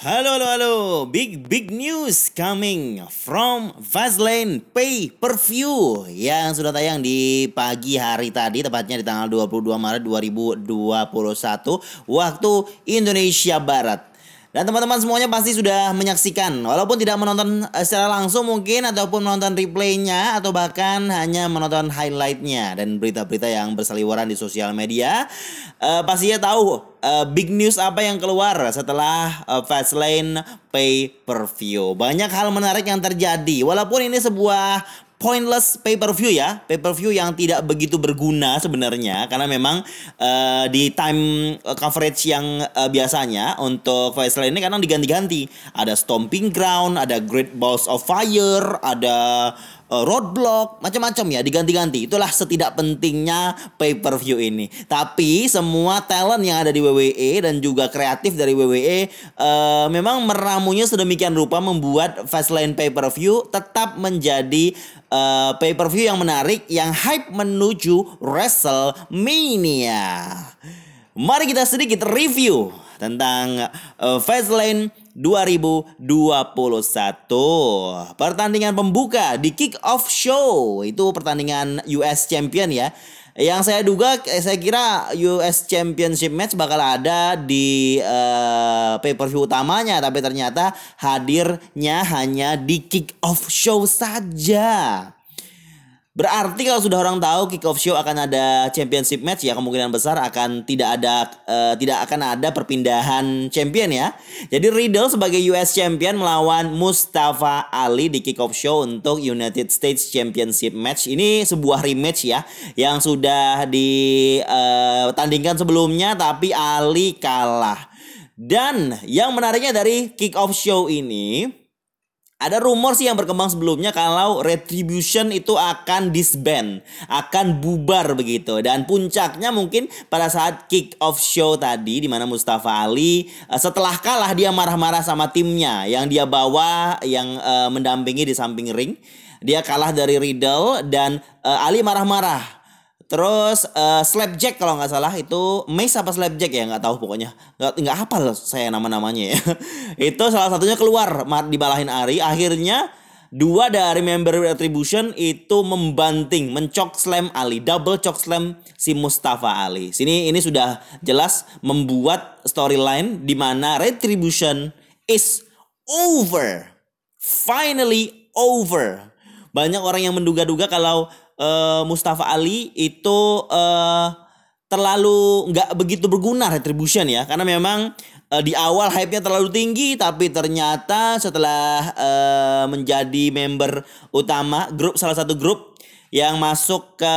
Halo, halo, halo. Big, big news coming from Vaseline Pay Per View yang sudah tayang di pagi hari tadi, tepatnya di tanggal 22 Maret 2021 waktu Indonesia Barat. Dan teman-teman semuanya pasti sudah menyaksikan. Walaupun tidak menonton eh, secara langsung mungkin Ataupun menonton replaynya Atau bahkan hanya menonton highlightnya Dan berita-berita yang berseliweran di sosial media uh, Pastinya tahu uh, big news apa yang keluar setelah uh, Fastlane Pay Per View Banyak hal menarik yang terjadi. Walaupun ini sebuah pointless pay per view ya, pay per view yang tidak begitu berguna sebenarnya karena memang uh, di time eh, coverage yang uh, biasanya untuk Fastlane ini kadang diganti-ganti. Ada Stomping Ground, ada Great Balls of Fire, ada roadblock, macam-macam ya diganti-ganti. Itulah setidak pentingnya pay per view ini. Tapi semua talent yang ada di WWE dan juga kreatif dari WWE uh, memang meramunya sedemikian rupa membuat Fastlane pay per view tetap menjadi uh, pay per view yang menarik yang hype menuju WrestleMania. Mari kita sedikit review tentang uh, Fastlane 2021. Pertandingan pembuka di Kick Off Show itu pertandingan US Champion ya. Yang saya duga eh, saya kira US Championship match bakal ada di uh, pay-per-view utamanya tapi ternyata hadirnya hanya di Kick Off Show saja. Berarti kalau sudah orang tahu kick off show akan ada championship match ya kemungkinan besar akan tidak ada uh, tidak akan ada perpindahan champion ya. Jadi Riddle sebagai US champion melawan Mustafa Ali di kick off show untuk United States Championship match. Ini sebuah rematch ya yang sudah ditandingkan eh, sebelumnya tapi Ali kalah. Dan yang menariknya dari kick off show ini ada rumor sih yang berkembang sebelumnya kalau Retribution itu akan disband, akan bubar begitu. Dan puncaknya mungkin pada saat kick off show tadi di mana Mustafa Ali uh, setelah kalah dia marah-marah sama timnya yang dia bawa yang uh, mendampingi di samping ring. Dia kalah dari Riddle dan uh, Ali marah-marah Terus uh, Slapjack kalau nggak salah itu Mace apa Slapjack ya nggak tahu pokoknya nggak nggak hafal saya nama-namanya ya. itu salah satunya keluar dibalahin Ari akhirnya dua dari member Retribution itu membanting mencok slam Ali double chok slam si Mustafa Ali. Sini ini sudah jelas membuat storyline di mana Retribution is over. Finally over. Banyak orang yang menduga-duga kalau uh, Mustafa Ali itu uh, terlalu nggak begitu berguna retribution ya karena memang uh, di awal hype-nya terlalu tinggi tapi ternyata setelah uh, menjadi member utama grup salah satu grup yang masuk ke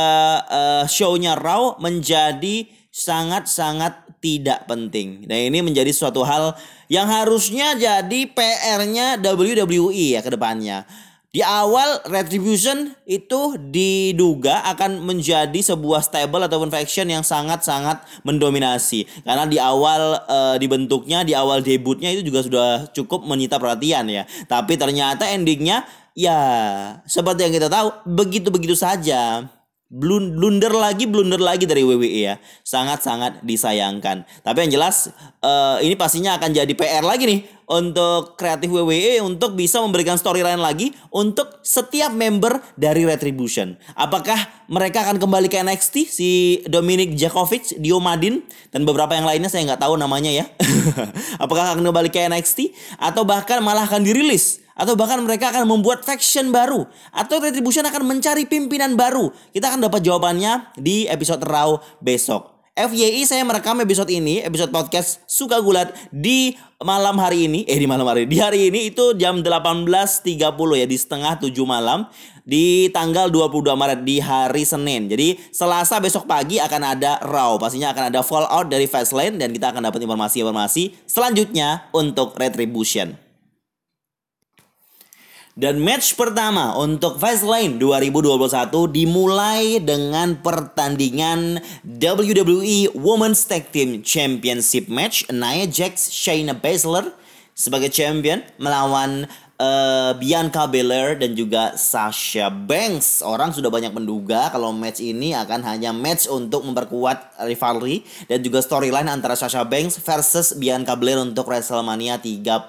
uh, show-nya Raw menjadi sangat-sangat tidak penting. Nah ini menjadi suatu hal yang harusnya jadi PR-nya WWE ya ke depannya. Di awal Retribution itu diduga akan menjadi sebuah stable ataupun faction yang sangat-sangat mendominasi. Karena di awal e, dibentuknya, di awal debutnya itu juga sudah cukup menyita perhatian ya. Tapi ternyata endingnya ya seperti yang kita tahu begitu-begitu saja blunder lagi blunder lagi dari WWE ya sangat-sangat disayangkan tapi yang jelas uh, ini pastinya akan jadi PR lagi nih untuk kreatif WWE untuk bisa memberikan storyline lagi untuk setiap member dari Retribution. Apakah mereka akan kembali ke NXT si Dominic Jakovic Dio Madin dan beberapa yang lainnya saya nggak tahu namanya ya. Apakah akan kembali ke NXT atau bahkan malah akan dirilis? Atau bahkan mereka akan membuat faction baru? Atau Retribution akan mencari pimpinan baru. Kita akan dapat jawabannya di episode Raw besok. FYI saya merekam episode ini, episode podcast Suka Gulat di malam hari ini, eh di malam hari, di hari ini itu jam 18.30 ya, di setengah 7 malam, di tanggal 22 Maret, di hari Senin. Jadi Selasa besok pagi akan ada Raw, pastinya akan ada fallout dari Fastlane dan kita akan dapat informasi-informasi selanjutnya untuk Retribution. Dan match pertama untuk Fastlane 2021 dimulai dengan pertandingan WWE Women's Tag Team Championship match. Nia Jax Shayna Baszler sebagai champion melawan uh, Bianca Belair dan juga Sasha Banks. Orang sudah banyak menduga kalau match ini akan hanya match untuk memperkuat rivalry dan juga storyline antara Sasha Banks versus Bianca Belair untuk WrestleMania 37.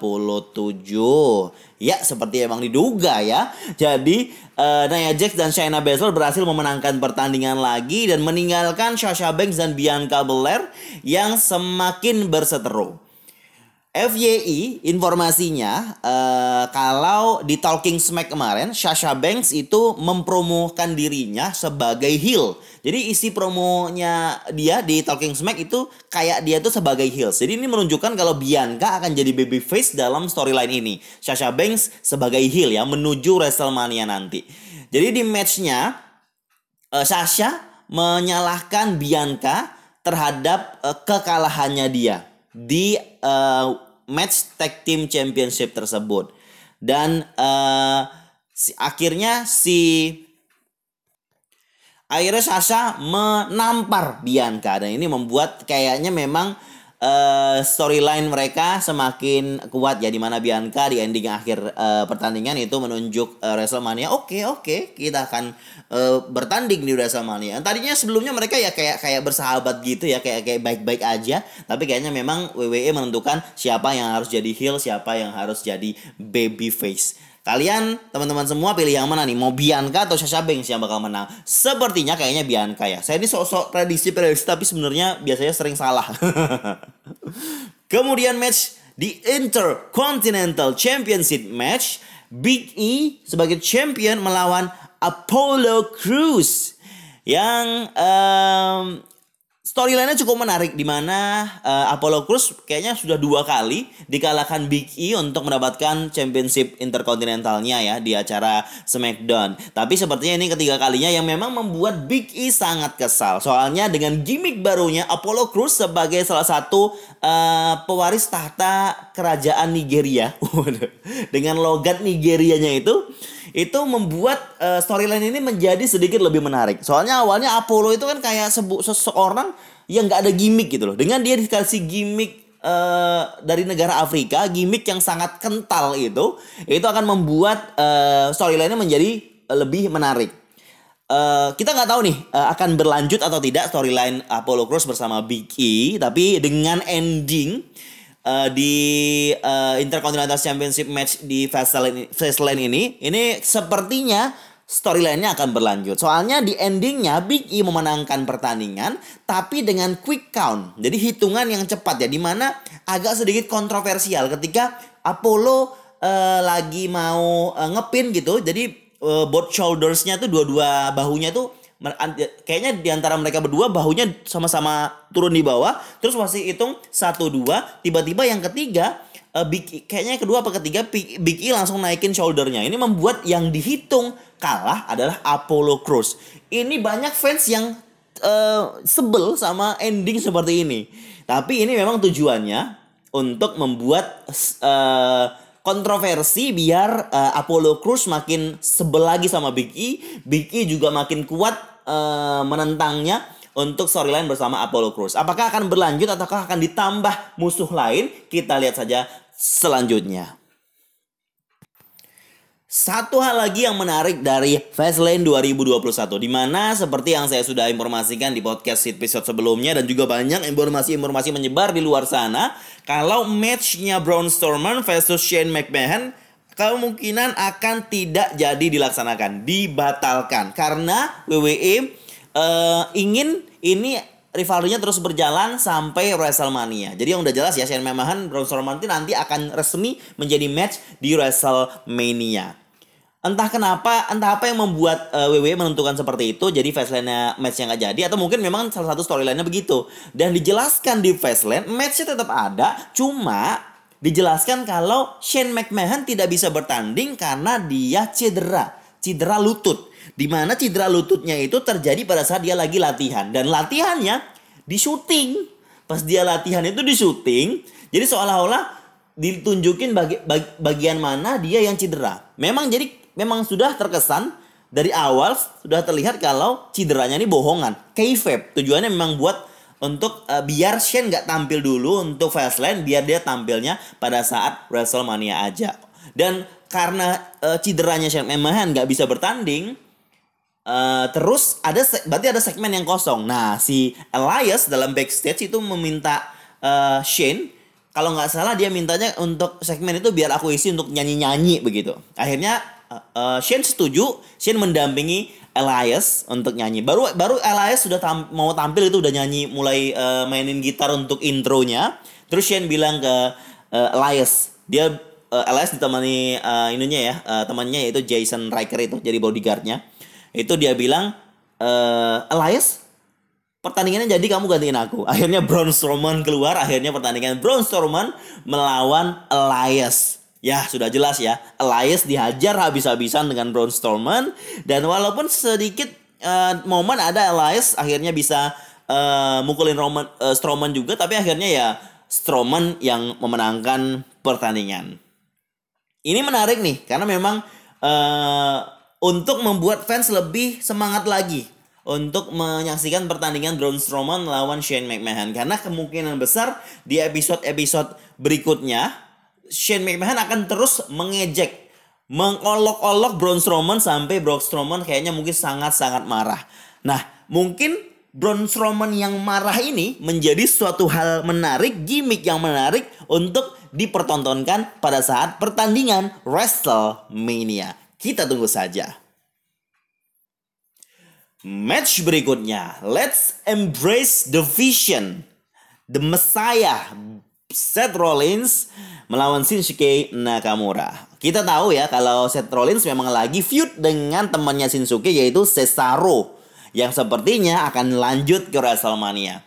Ya, seperti emang diduga ya. Jadi, uh, Nia Jax dan Shayna Baszler berhasil memenangkan pertandingan lagi dan meninggalkan Sasha Banks dan Bianca Belair yang semakin berseteru. FYI informasinya uh, kalau di Talking Smack kemarin Sasha Banks itu mempromokan dirinya sebagai heel. Jadi isi promonya dia di Talking Smack itu kayak dia tuh sebagai heel. Jadi ini menunjukkan kalau Bianca akan jadi baby face dalam storyline ini. Sasha Banks sebagai heel ya menuju WrestleMania nanti. Jadi di matchnya uh, Sasha menyalahkan Bianca terhadap uh, kekalahannya dia di uh, match tag team championship tersebut. Dan uh, si, akhirnya si akhirnya Sasha menampar Bianca. Dan ini membuat kayaknya memang uh, storyline mereka semakin kuat ya di mana Bianca di ending akhir uh, pertandingan itu menunjuk uh, WrestleMania oke okay, oke okay, kita akan uh, bertanding di WrestleMania. Tadinya sebelumnya mereka ya kayak kayak bersahabat gitu ya kayak kayak baik-baik aja tapi kayaknya memang WWE menentukan siapa yang harus jadi heel siapa yang harus jadi baby face. Kalian teman-teman semua pilih yang mana nih? Mau Bianca atau Sasha Banks yang bakal menang? Sepertinya kayaknya Bianca ya. Saya ini sok-sok prediksi prediksi tapi sebenarnya biasanya sering salah. Kemudian match di Intercontinental Championship match Big E sebagai champion melawan Apollo Crews yang um, Storyline-nya cukup menarik di mana uh, Apollo Crews kayaknya sudah dua kali dikalahkan Big E untuk mendapatkan championship interkontinentalnya ya di acara SmackDown. Tapi sepertinya ini ketiga kalinya yang memang membuat Big E sangat kesal. Soalnya dengan gimmick barunya Apollo Crews sebagai salah satu uh, pewaris tahta kerajaan Nigeria. dengan logat Nigerianya itu itu membuat uh, storyline ini menjadi sedikit lebih menarik. Soalnya awalnya Apollo itu kan kayak sebu seseorang yang nggak ada gimmick gitu loh. Dengan dia dikasih gimmick uh, dari negara Afrika, gimmick yang sangat kental itu, itu akan membuat uh, storyline-nya menjadi lebih menarik. Uh, kita nggak tahu nih uh, akan berlanjut atau tidak storyline Apollo Crews bersama Big E, tapi dengan ending uh, di uh, Intercontinental Championship match di Fastlane, ini, ini sepertinya storyline-nya akan berlanjut. Soalnya di endingnya Big E memenangkan pertandingan tapi dengan quick count. Jadi hitungan yang cepat ya di mana agak sedikit kontroversial ketika Apollo uh, lagi mau uh, ngepin gitu. Jadi uh, both shoulders-nya tuh dua-dua bahunya tuh kayaknya di antara mereka berdua bahunya sama-sama turun di bawah terus masih hitung satu dua tiba-tiba yang ketiga uh, Big E, kayaknya kedua apa ketiga Big E langsung naikin shouldernya. Ini membuat yang dihitung kalah adalah Apollo Crews. Ini banyak fans yang uh, sebel sama ending seperti ini. Tapi ini memang tujuannya untuk membuat uh, kontroversi biar uh, Apollo Crews makin sebel lagi sama Big E. Big E juga makin kuat uh, menentangnya untuk storyline bersama Apollo Crews. Apakah akan berlanjut ataukah akan ditambah musuh lain? Kita lihat saja selanjutnya. Satu hal lagi yang menarik dari Fastlane 2021 di mana seperti yang saya sudah informasikan di podcast episode sebelumnya dan juga banyak informasi-informasi menyebar di luar sana kalau matchnya Braun Strowman versus Shane McMahon kemungkinan akan tidak jadi dilaksanakan, dibatalkan karena WWE uh, eh, ingin ini rivalnya terus berjalan sampai WrestleMania. Jadi yang udah jelas ya Shane McMahon Braun Strowman nanti akan resmi menjadi match di WrestleMania. Entah kenapa, entah apa yang membuat uh, WWE menentukan seperti itu, jadi Fastlane-nya match yang gak jadi, atau mungkin memang salah satu storyline-nya begitu. Dan dijelaskan di Fastlane, match-nya tetap ada, cuma dijelaskan kalau Shane McMahon tidak bisa bertanding karena dia cedera, cedera lutut. Di mana cedera lututnya itu terjadi pada saat dia lagi latihan. Dan latihannya di syuting. Pas dia latihan itu di syuting, jadi seolah-olah ditunjukin bagi, bagi, bagian mana dia yang cedera. Memang jadi memang sudah terkesan dari awal sudah terlihat kalau cederanya ini bohongan. Kayfabe tujuannya memang buat untuk uh, biar Shane nggak tampil dulu untuk Fastlane biar dia tampilnya pada saat WrestleMania aja. Dan karena uh, cederanya Shane McMahon nggak bisa bertanding, uh, terus ada berarti ada segmen yang kosong. Nah si Elias dalam backstage itu meminta uh, Shane kalau nggak salah dia mintanya untuk segmen itu biar aku isi untuk nyanyi-nyanyi begitu. Akhirnya uh, Shane setuju, Shane mendampingi Elias untuk nyanyi. Baru baru Elias sudah tam, mau tampil itu udah nyanyi, mulai uh, mainin gitar untuk intronya. Terus Shane bilang ke uh, Elias, dia uh, Elias ditemani uh, ininya ya, uh, temannya yaitu Jason Riker itu jadi bodyguardnya. Itu dia bilang, uh, Elias, pertandingannya jadi kamu gantiin aku. Akhirnya Braun Strowman keluar, akhirnya pertandingan Braun Strowman melawan Elias. Ya, sudah jelas ya. Elias dihajar habis-habisan dengan Braun Strowman dan walaupun sedikit uh, momen ada Elias akhirnya bisa uh, mukulin Roman uh, Strowman juga tapi akhirnya ya Strowman yang memenangkan pertandingan. Ini menarik nih karena memang uh, untuk membuat fans lebih semangat lagi untuk menyaksikan pertandingan Braun Strowman melawan Shane McMahon karena kemungkinan besar di episode-episode berikutnya Shane McMahon akan terus mengejek, mengolok-olok Braun Strowman sampai Braun Strowman kayaknya mungkin sangat-sangat marah. Nah, mungkin Braun Strowman yang marah ini menjadi suatu hal menarik, gimmick yang menarik untuk dipertontonkan pada saat pertandingan WrestleMania. Kita tunggu saja. Match berikutnya, let's embrace the vision. The Messiah Seth Rollins melawan Shinsuke Nakamura. Kita tahu ya kalau Seth Rollins memang lagi feud dengan temannya Shinsuke yaitu Cesaro yang sepertinya akan lanjut ke WrestleMania.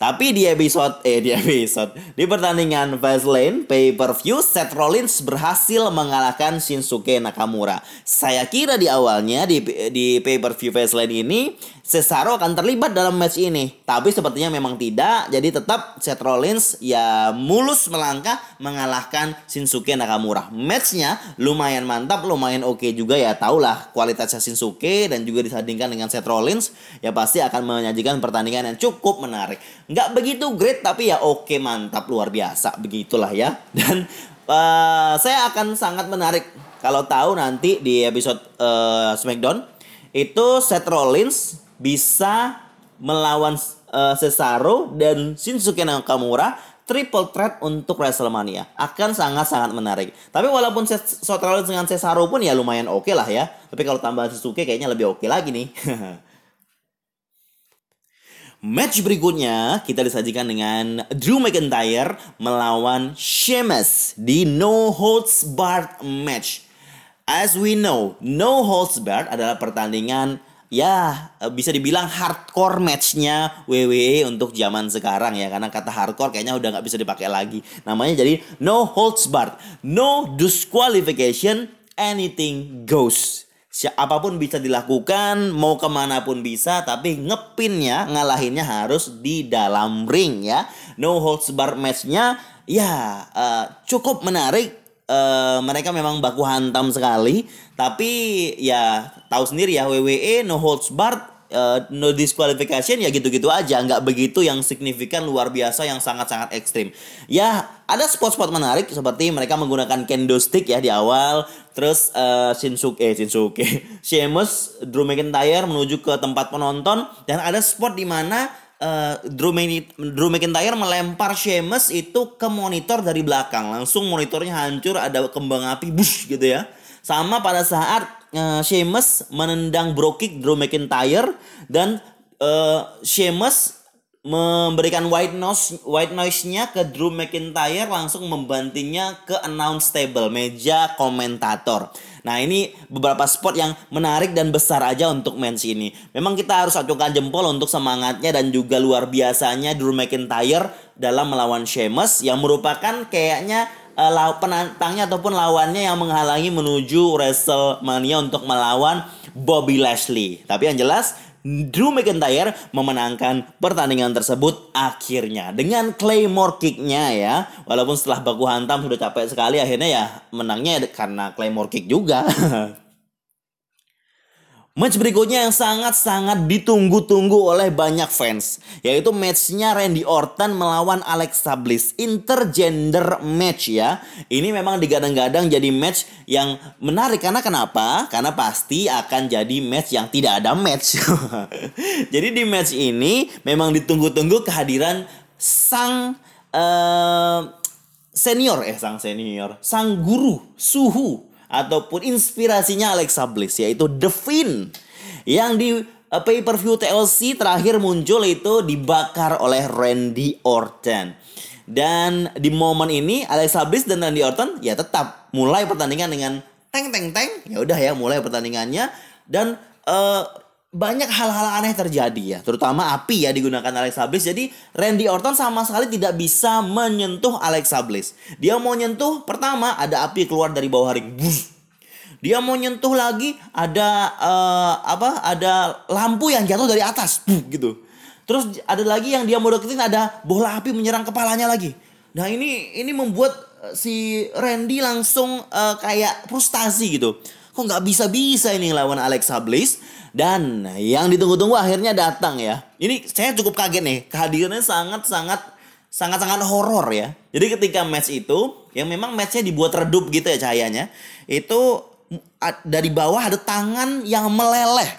Tapi di episode eh di episode di pertandingan Fastlane pay-per-view Seth Rollins berhasil mengalahkan Shinsuke Nakamura. Saya kira di awalnya di di pay-per-view Fastlane ini Cesaro akan terlibat dalam match ini, tapi sepertinya memang tidak. Jadi tetap Seth Rollins ya mulus melangkah mengalahkan Shinsuke Nakamura. Matchnya lumayan mantap, lumayan oke okay juga ya. Taulah kualitasnya Shinsuke dan juga disandingkan dengan Seth Rollins ya pasti akan menyajikan pertandingan yang cukup menarik. Nggak begitu great tapi ya oke okay, mantap luar biasa begitulah ya. Dan uh, saya akan sangat menarik kalau tahu nanti di episode uh, SmackDown itu Seth Rollins bisa melawan uh, Cesaro dan Shinsuke Nakamura triple threat untuk WrestleMania akan sangat-sangat menarik. Tapi walaupun Seth Rollins dengan Cesaro pun ya lumayan oke okay lah ya. Tapi kalau tambah Shinsuke kayaknya lebih oke okay lagi nih. Match berikutnya kita disajikan dengan Drew McIntyre melawan Sheamus di No Holds Barred match. As we know, No Holds Barred adalah pertandingan ya eh, bisa dibilang hardcore matchnya WWE untuk zaman sekarang ya. Karena kata hardcore kayaknya udah nggak bisa dipakai lagi. Namanya jadi no holds barred no disqualification anything goes. Siapa pun bisa dilakukan mau ke mana pun bisa tapi ngepinnya ngalahinnya harus di dalam ring ya. No holds barred matchnya ya uh, cukup menarik uh, mereka memang baku hantam sekali. Tapi ya tahu sendiri ya WWE no holds barred uh, no disqualification ya gitu-gitu aja. Nggak begitu yang signifikan luar biasa yang sangat-sangat ekstrim. Ya ada spot-spot menarik seperti mereka menggunakan kendo stick ya di awal. Terus uh, Shinsuke eh Shinsuke Sheamus Drew McIntyre menuju ke tempat penonton. Dan ada spot di mana uh, Drew, Drew McIntyre melempar Sheamus itu ke monitor dari belakang. Langsung monitornya hancur, ada kembang api, bush gitu ya. Sama pada saat uh, Sheamus menendang bro kick Drew McIntyre dan uh, Sheamus memberikan white noise white noise-nya ke Drew McIntyre langsung membantinya ke announce table meja komentator. Nah ini beberapa spot yang menarik dan besar aja untuk match ini. Memang kita harus acungkan jempol untuk semangatnya dan juga luar biasanya Drew McIntyre dalam melawan Sheamus yang merupakan kayaknya uh, penantangnya ataupun lawannya yang menghalangi menuju WrestleMania untuk melawan Bobby Lashley. Tapi yang jelas Drew McIntyre memenangkan pertandingan tersebut akhirnya dengan Claymore kicknya ya. Walaupun setelah baku hantam sudah capek sekali akhirnya ya menangnya karena Claymore kick juga Match berikutnya yang sangat-sangat ditunggu-tunggu oleh banyak fans yaitu matchnya Randy Orton melawan Alexa Bliss intergender match ya. Ini memang digadang-gadang jadi match yang menarik karena kenapa? Karena pasti akan jadi match yang tidak ada match. jadi di match ini memang ditunggu-tunggu kehadiran sang uh, senior eh sang senior, sang guru suhu ataupun inspirasinya Alexa Bliss yaitu The Finn yang di uh, pay per view TLC terakhir muncul itu dibakar oleh Randy Orton. Dan di momen ini Alexa Bliss dan Randy Orton ya tetap mulai pertandingan dengan teng teng teng. Ya udah ya mulai pertandingannya dan uh, banyak hal-hal aneh terjadi ya, terutama api ya digunakan Alexa Bliss. Jadi Randy Orton sama sekali tidak bisa menyentuh Alexa Bliss. Dia mau nyentuh pertama ada api keluar dari bawah ring. Dia mau nyentuh lagi ada uh, apa? Ada lampu yang jatuh dari atas, gitu. Terus ada lagi yang dia mau deketin ada bola api menyerang kepalanya lagi. Nah ini ini membuat eh, si Randy langsung uh, kayak frustasi gitu. Kok nggak bisa-bisa ini lawan Alexa Bliss? Dan yang ditunggu-tunggu akhirnya datang ya. Ini saya cukup kaget nih, kehadirannya sangat-sangat sangat-sangat horor ya. Jadi ketika match itu, yang memang matchnya dibuat redup gitu ya cahayanya, itu dari bawah ada tangan yang meleleh.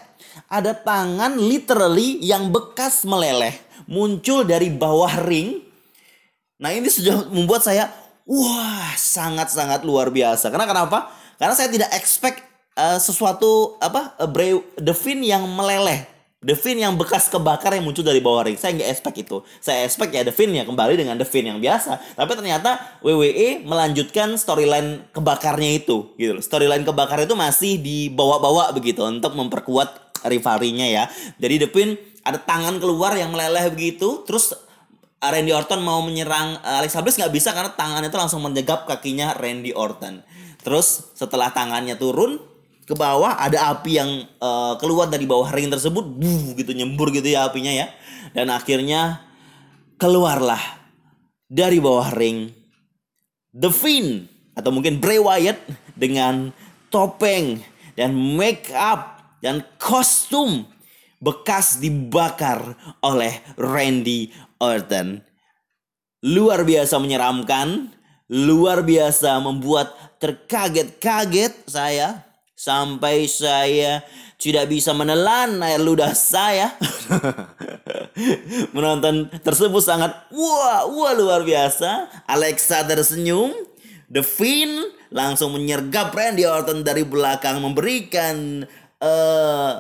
Ada tangan literally yang bekas meleleh muncul dari bawah ring. Nah ini sudah membuat saya wah sangat-sangat luar biasa. Karena kenapa? Karena saya tidak expect uh, sesuatu apa uh, Bray Devin yang meleleh Devin yang bekas kebakar yang muncul dari bawah ring. Saya nggak expect itu. Saya expect ya Devin ya kembali dengan Devin yang biasa. Tapi ternyata WWE melanjutkan storyline kebakarnya itu gitu Storyline kebakar itu masih dibawa-bawa begitu untuk memperkuat rivalrinya ya. Jadi Devin ada tangan keluar yang meleleh begitu. Terus Randy Orton mau menyerang Alexa Bliss nggak bisa karena tangannya itu langsung menjegap kakinya Randy Orton. Terus setelah tangannya turun, ke bawah ada api yang uh, keluar dari bawah ring tersebut buh, gitu nyembur gitu ya apinya ya dan akhirnya keluarlah dari bawah ring The Fiend atau mungkin Bray Wyatt dengan topeng dan make up dan kostum bekas dibakar oleh Randy Orton. Luar biasa menyeramkan, luar biasa membuat terkaget-kaget saya sampai saya tidak bisa menelan air ludah saya. Menonton tersebut sangat wah, wah luar biasa. Alexa tersenyum. The Finn langsung menyergap Randy Orton dari belakang memberikan uh,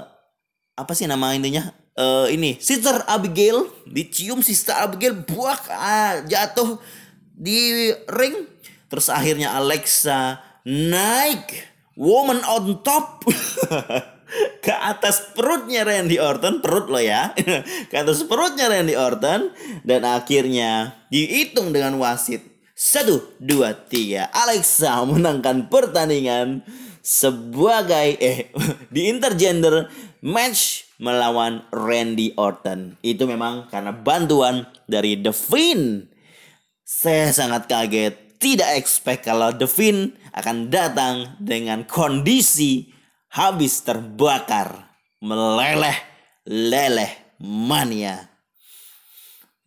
apa sih nama intinya? Uh, ini Sister Abigail dicium Sister Abigail buak ah, jatuh di ring terus akhirnya Alexa naik woman on top. Ke atas perutnya Randy Orton perut lo ya. Ke atas perutnya Randy Orton. Dan akhirnya dihitung dengan wasit. Satu dua tiga. Alexa menangkan pertandingan sebagai eh di intergender match melawan Randy Orton. Itu memang karena bantuan dari The Fiend. Saya sangat kaget tidak expect kalau Fiend akan datang dengan kondisi habis terbakar, meleleh, leleh, mania.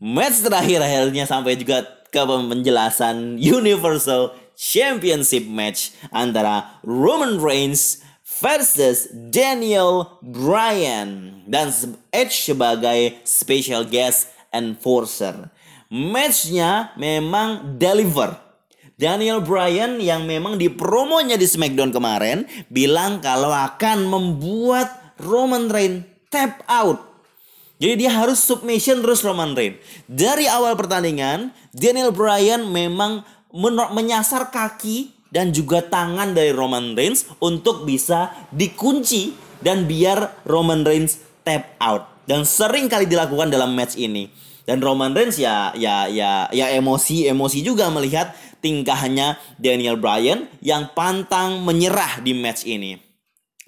Match terakhir akhirnya sampai juga ke penjelasan Universal Championship match antara Roman Reigns versus Daniel Bryan dan Edge sebagai special guest enforcer. Matchnya memang deliver Daniel Bryan yang memang di promonya di SmackDown kemarin bilang kalau akan membuat Roman Reigns tap out. Jadi dia harus submission terus Roman Reigns. Dari awal pertandingan, Daniel Bryan memang menyasar kaki dan juga tangan dari Roman Reigns untuk bisa dikunci dan biar Roman Reigns tap out. Dan sering kali dilakukan dalam match ini. Dan Roman Reigns ya ya ya ya emosi emosi juga melihat tingkahnya Daniel Bryan yang pantang menyerah di match ini.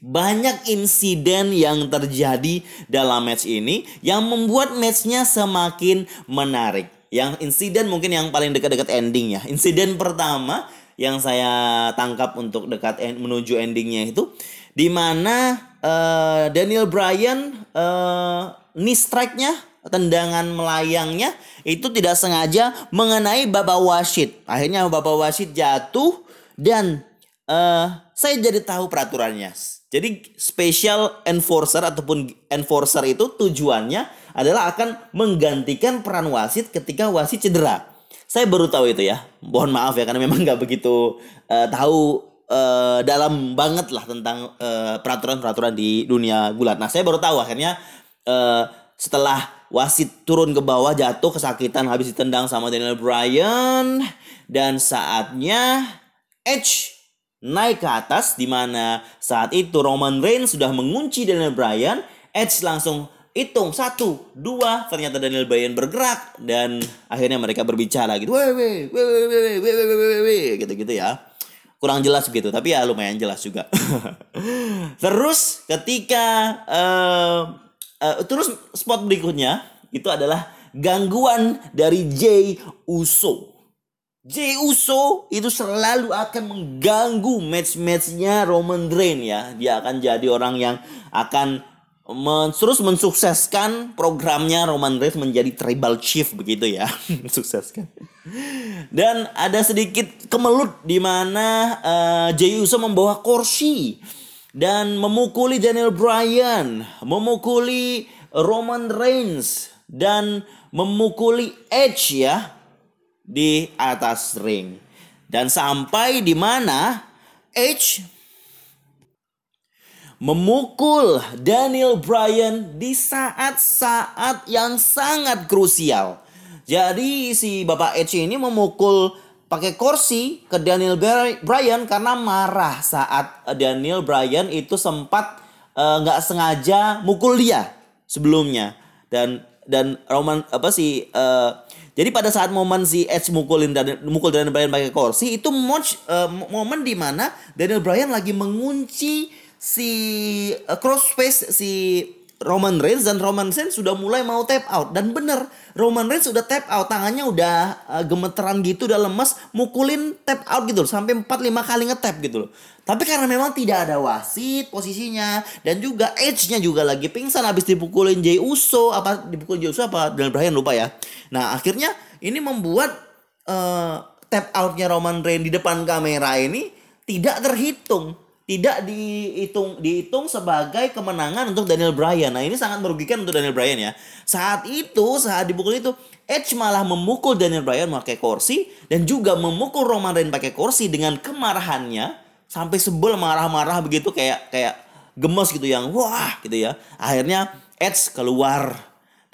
Banyak insiden yang terjadi dalam match ini yang membuat matchnya semakin menarik. Yang insiden mungkin yang paling dekat-dekat ending ya. Insiden pertama yang saya tangkap untuk dekat menuju endingnya itu di mana uh, Daniel Bryan uh, knee strike-nya tendangan melayangnya itu tidak sengaja mengenai Bapak Wasit. Akhirnya Bapak Wasit jatuh dan uh, saya jadi tahu peraturannya. Jadi special enforcer ataupun enforcer itu tujuannya adalah akan menggantikan peran wasit ketika wasit cedera. Saya baru tahu itu ya. Mohon maaf ya karena memang nggak begitu uh, tahu uh, dalam banget lah tentang peraturan-peraturan uh, di dunia gulat. Nah saya baru tahu akhirnya uh, setelah wasit turun ke bawah jatuh kesakitan habis ditendang sama Daniel Bryan. Dan saatnya Edge naik ke atas di mana saat itu Roman Reigns sudah mengunci Daniel Bryan. Edge langsung hitung satu dua ternyata Daniel Bryan bergerak dan akhirnya mereka berbicara gitu weh weh weh weh weh weh weh gitu gitu ya. Kurang jelas gitu tapi ya lumayan jelas juga. Terus ketika uh, uh, terus spot berikutnya itu adalah gangguan dari Jay Uso. Jay Uso itu selalu akan mengganggu match-matchnya Roman Reigns ya. Dia akan jadi orang yang akan men terus mensukseskan programnya Roman Reigns menjadi tribal chief begitu ya. Mensukseskan. Dan ada sedikit kemelut di mana uh, Jey Uso membawa kursi dan memukuli Daniel Bryan, memukuli Roman Reigns dan memukuli Edge ya di atas ring. Dan sampai di mana Edge memukul Daniel Bryan di saat-saat yang sangat krusial. Jadi si Bapak Edge ini memukul pakai kursi ke Daniel Bryan karena marah saat Daniel Bryan itu sempat eh, nggak uh, sengaja mukul dia sebelumnya. Dan dan Roman apa sih uh, jadi pada saat momen si Edge mukulin dan mukul Daniel Bryan pakai kursi itu momen, uh, momen di mana Daniel Bryan lagi mengunci si uh, crossface si Roman Reigns dan Roman Reigns sudah mulai mau tap out dan bener Roman Reigns sudah tap out tangannya udah uh, gemeteran gitu udah lemas mukulin tap out gitu loh sampai 4 5 kali ngetap gitu loh. Tapi karena memang tidak ada wasit posisinya dan juga Edge-nya juga lagi pingsan habis dipukulin Jey Uso apa dipukulin Jey Uso apa dan Bryan lupa ya. Nah, akhirnya ini membuat uh, tap outnya Roman Reigns di depan kamera ini tidak terhitung tidak dihitung dihitung sebagai kemenangan untuk Daniel Bryan. Nah, ini sangat merugikan untuk Daniel Bryan ya. Saat itu, saat dipukul itu, Edge malah memukul Daniel Bryan pakai kursi dan juga memukul Roman Reigns pakai kursi dengan kemarahannya sampai sebel marah-marah begitu kayak kayak gemes gitu yang wah gitu ya. Akhirnya Edge keluar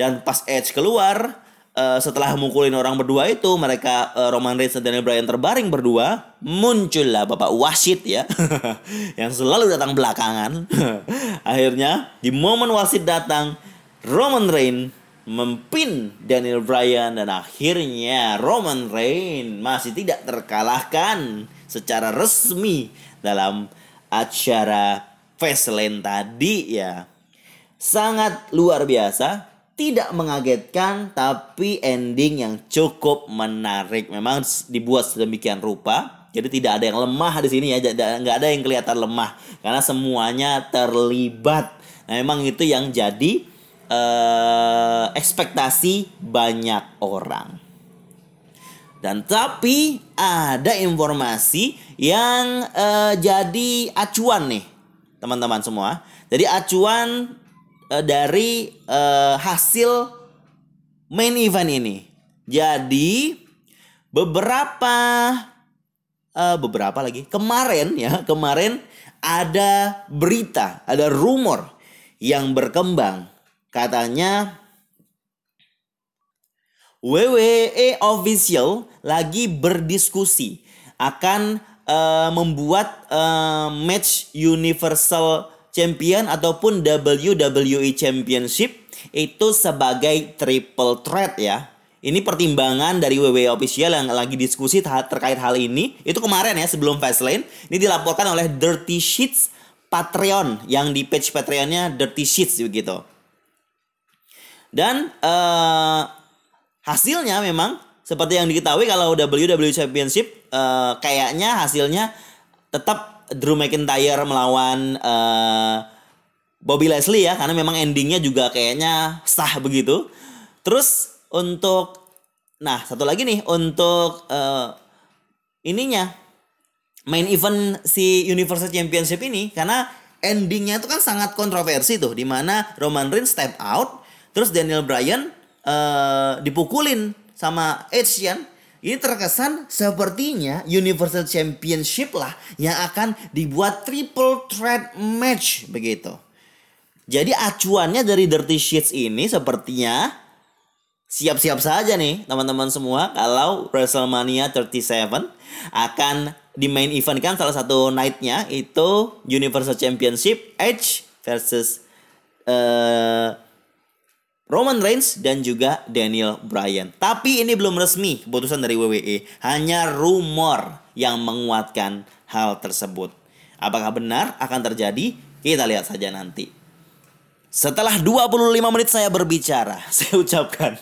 dan pas Edge keluar uh, setelah mukulin orang berdua itu mereka uh, Roman Reigns dan Daniel Bryan terbaring berdua muncullah bapak wasit ya. Yang selalu datang belakangan. Akhirnya di momen wasit datang Roman Reigns mempin Daniel Bryan dan akhirnya Roman Reigns masih tidak terkalahkan secara resmi dalam acara Fastlane tadi ya. Sangat luar biasa tidak mengagetkan tapi ending yang cukup menarik. Memang dibuat sedemikian rupa. Jadi tidak ada yang lemah di sini ya, nggak ada yang kelihatan lemah karena semuanya terlibat. Nah, memang itu yang jadi uh, ekspektasi banyak orang. Dan tapi ada informasi yang uh, jadi acuan nih, teman-teman semua. Jadi acuan uh, dari uh, hasil main event ini. Jadi beberapa uh, beberapa lagi kemarin ya kemarin ada berita, ada rumor yang berkembang katanya WWE official lagi berdiskusi akan uh, membuat uh, match Universal Champion ataupun WWE Championship itu sebagai triple threat ya. Ini pertimbangan dari WWE official yang lagi diskusi terkait hal ini. Itu kemarin ya sebelum Fastlane. Ini dilaporkan oleh Dirty Sheets Patreon yang di page Patreonnya Dirty Sheets begitu. Dan uh, hasilnya memang seperti yang diketahui kalau WWE Championship uh, kayaknya hasilnya tetap Drew McIntyre melawan uh, Bobby Leslie ya karena memang endingnya juga kayaknya sah begitu. Terus untuk nah satu lagi nih untuk uh, ininya main event si Universal Championship ini karena endingnya itu kan sangat kontroversi tuh di mana Roman Reigns step out terus Daniel Bryan uh, dipukulin sama Edge kan ini terkesan sepertinya Universal Championship lah yang akan dibuat triple threat match begitu. Jadi acuannya dari Dirty Sheets ini sepertinya siap-siap saja nih teman-teman semua kalau WrestleMania 37 akan di main event kan salah satu nightnya itu Universal Championship Edge versus uh, Roman Reigns dan juga Daniel Bryan. Tapi ini belum resmi keputusan dari WWE, hanya rumor yang menguatkan hal tersebut. Apakah benar akan terjadi? Kita lihat saja nanti. Setelah 25 menit saya berbicara, saya ucapkan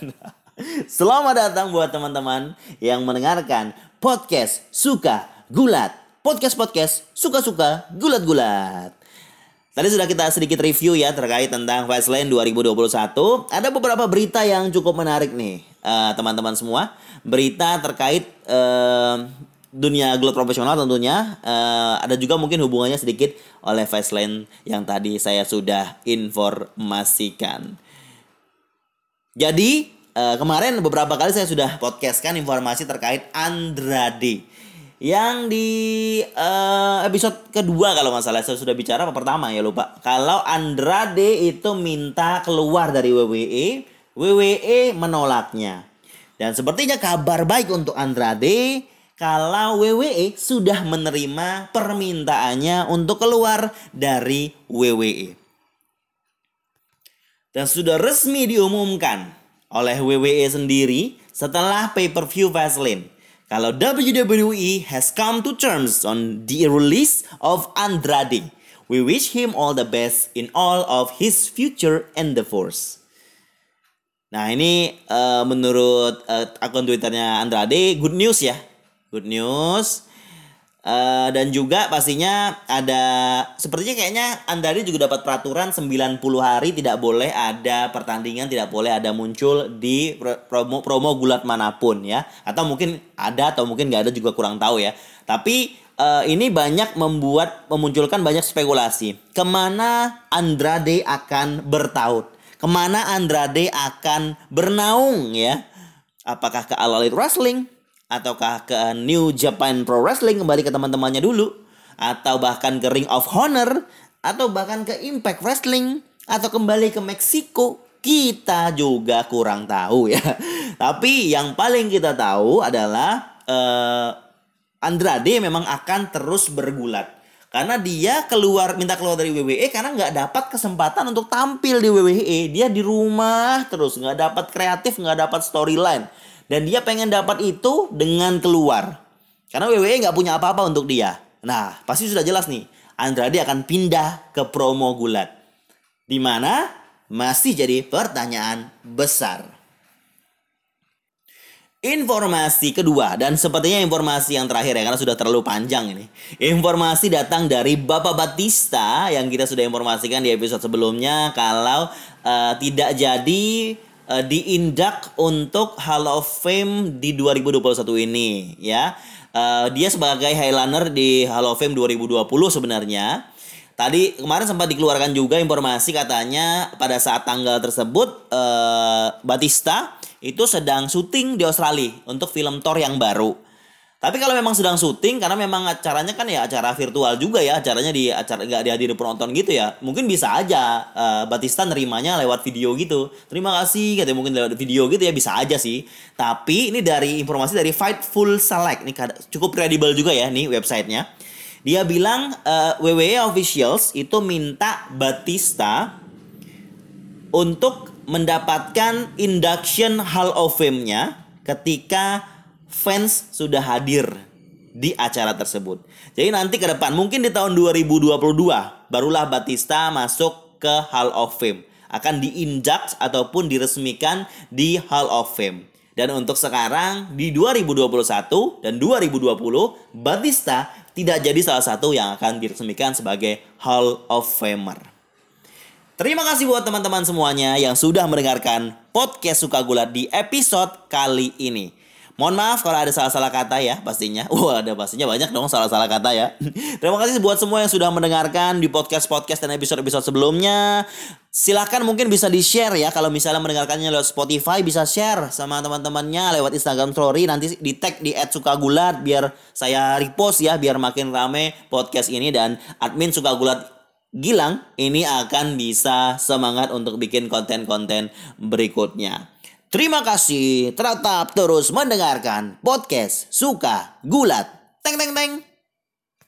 selamat datang buat teman-teman yang mendengarkan podcast Suka Gulat. Podcast-podcast suka-suka gulat-gulat. Tadi sudah kita sedikit review ya terkait tentang Fastlane 2021. Ada beberapa berita yang cukup menarik nih teman teman-teman semua. Berita terkait uh, dunia glot profesional tentunya. Uh, ada juga mungkin hubungannya sedikit oleh Fastlane yang tadi saya sudah informasikan. Jadi uh, kemarin beberapa kali saya sudah podcastkan informasi terkait Andrade yang di uh, episode kedua kalau nggak salah saya sudah bicara apa pertama ya lupa. Kalau Andrade itu minta keluar dari WWE, WWE menolaknya. Dan sepertinya kabar baik untuk Andrade kalau WWE sudah menerima permintaannya untuk keluar dari WWE. Dan sudah resmi diumumkan oleh WWE sendiri setelah pay-per-view Fastlane kalau WWE has come to terms on the release of Andrade. We wish him all the best in all of his future endeavors. Nah ini uh, menurut uh, akun twitternya Andrade, good news ya. Good news. Uh, dan juga pastinya ada sepertinya kayaknya Andari juga dapat peraturan 90 hari tidak boleh ada pertandingan, tidak boleh ada muncul di promo promo gulat mana pun ya. Atau mungkin ada atau mungkin nggak ada juga kurang tahu ya. Tapi uh, ini banyak membuat memunculkan banyak spekulasi. Ke mana Andrade akan bertaut? Ke mana Andrade akan bernaung ya? Apakah ke Elite Wrestling? Ataukah ke New Japan Pro Wrestling kembali ke teman-temannya dulu atau bahkan ke Ring of Honor atau bahkan ke Impact Wrestling atau kembali ke Meksiko kita juga kurang tahu ya. Tapi yang paling kita tahu adalah uh, Andrade memang akan terus bergulat. Karena dia keluar minta keluar dari WWE karena nggak dapat kesempatan untuk tampil di WWE dia di rumah terus nggak dapat kreatif nggak dapat storyline dan dia pengen dapat itu dengan keluar. Karena WWE nggak punya apa-apa untuk dia. Nah, pasti sudah jelas nih. Andrade akan pindah ke promo gulat. Di mana masih jadi pertanyaan besar. Informasi kedua dan sepertinya informasi yang terakhir ya karena sudah terlalu panjang ini. Informasi datang dari Bapak Batista yang kita sudah informasikan di episode sebelumnya kalau uh, tidak jadi uh, diindak untuk Hall of Fame di 2021 ini ya. Uh, dia sebagai Highlander di Hall of Fame 2020 sebenarnya. Tadi kemarin sempat dikeluarkan juga informasi katanya pada saat tanggal tersebut uh, Batista itu sedang syuting di Australia untuk film Thor yang baru. Tapi kalau memang sedang syuting karena memang acaranya kan ya acara virtual juga ya, acaranya di acara nggak dihadiri penonton gitu ya. Mungkin bisa aja uh, Batista nerimanya lewat video gitu. Terima kasih katanya mungkin lewat video gitu ya bisa aja sih. Tapi ini dari informasi dari Fightful Select ini cukup kredibel juga ya nih websitenya. Dia bilang uh, eh, WWE officials itu minta Batista untuk mendapatkan induction Hall of Fame-nya ketika fans sudah hadir di acara tersebut. Jadi nanti ke depan mungkin di tahun 2022 barulah Batista masuk ke Hall of Fame. Akan diinjak ataupun diresmikan di Hall of Fame. Dan untuk sekarang di 2021 dan 2020 Batista tidak jadi salah satu yang akan diresmikan sebagai Hall of Famer. Terima kasih buat teman-teman semuanya yang sudah mendengarkan podcast Suka Gulat di episode kali ini. Mohon maaf kalau ada salah-salah kata ya pastinya. Wah ada pastinya banyak dong salah-salah kata ya. Terima kasih buat semua yang sudah mendengarkan di podcast-podcast dan episode-episode sebelumnya. Silahkan mungkin bisa di-share ya. Kalau misalnya mendengarkannya lewat Spotify bisa share sama teman-temannya lewat Instagram Story. Nanti di tag di @sukagulat biar saya repost ya. Biar makin rame podcast ini dan admin Sukagulat Gilang ini akan bisa semangat untuk bikin konten-konten berikutnya. Terima kasih tetap terus mendengarkan podcast Suka Gulat. Teng teng teng.